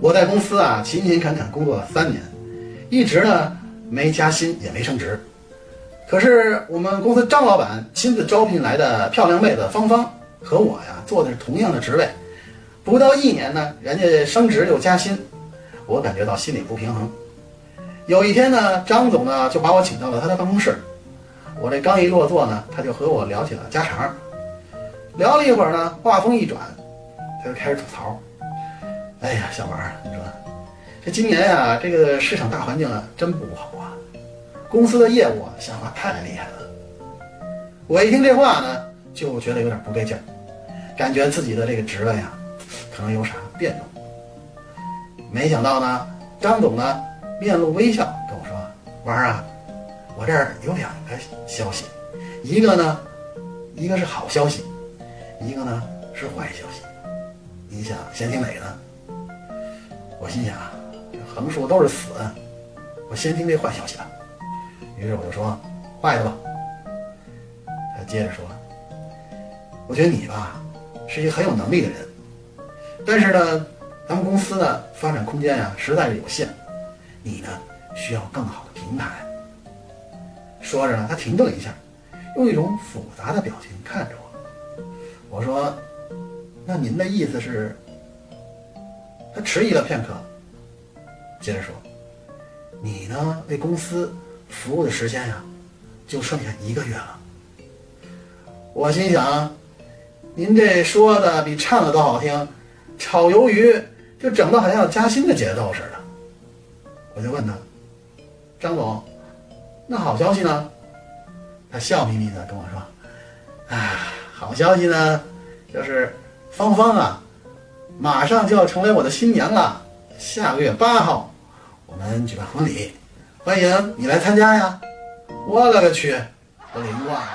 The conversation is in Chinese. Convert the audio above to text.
我在公司啊勤勤恳恳工作了三年，一直呢没加薪也没升职。可是我们公司张老板亲自招聘来的漂亮妹子芳芳和我呀做的是同样的职位，不到一年呢，人家升职又加薪，我感觉到心里不平衡。有一天呢，张总呢就把我请到了他的办公室，我这刚一落座呢，他就和我聊起了家常。聊了一会儿呢，话锋一转，他就开始吐槽。哎呀，小王，你说这今年呀，这个市场大环境啊，真不好啊。公司的业务啊，下滑太厉害了。我一听这话呢，就觉得有点不对劲儿，感觉自己的这个职位啊，可能有啥变动。没想到呢，张总呢，面露微笑跟我说：“王啊，我这儿有两个消息，一个呢，一个是好消息，一个呢是坏消息。你想先听哪个呢？”我心想啊，横竖都是死，我先听这坏消息吧。于是我就说，坏的吧。他接着说，我觉得你吧，是一个很有能力的人，但是呢，咱们公司的发展空间呀，实在是有限，你呢，需要更好的平台。说着呢，他停顿了一下，用一种复杂的表情看着我。我说，那您的意思是？他迟疑了片刻，接着说：“你呢？为公司服务的时间呀，就剩下一个月了。”我心想：“您这说的比唱的都好听，炒鱿鱼就整的好像要加薪的节奏似的。”我就问他：“张总，那好消息呢？”他笑眯眯的跟我说：“哎，好消息呢，就是芳芳啊。”马上就要成为我的新娘了，下个月八号，我们举办婚礼，欢迎你来参加呀！我勒个去，我给忘了。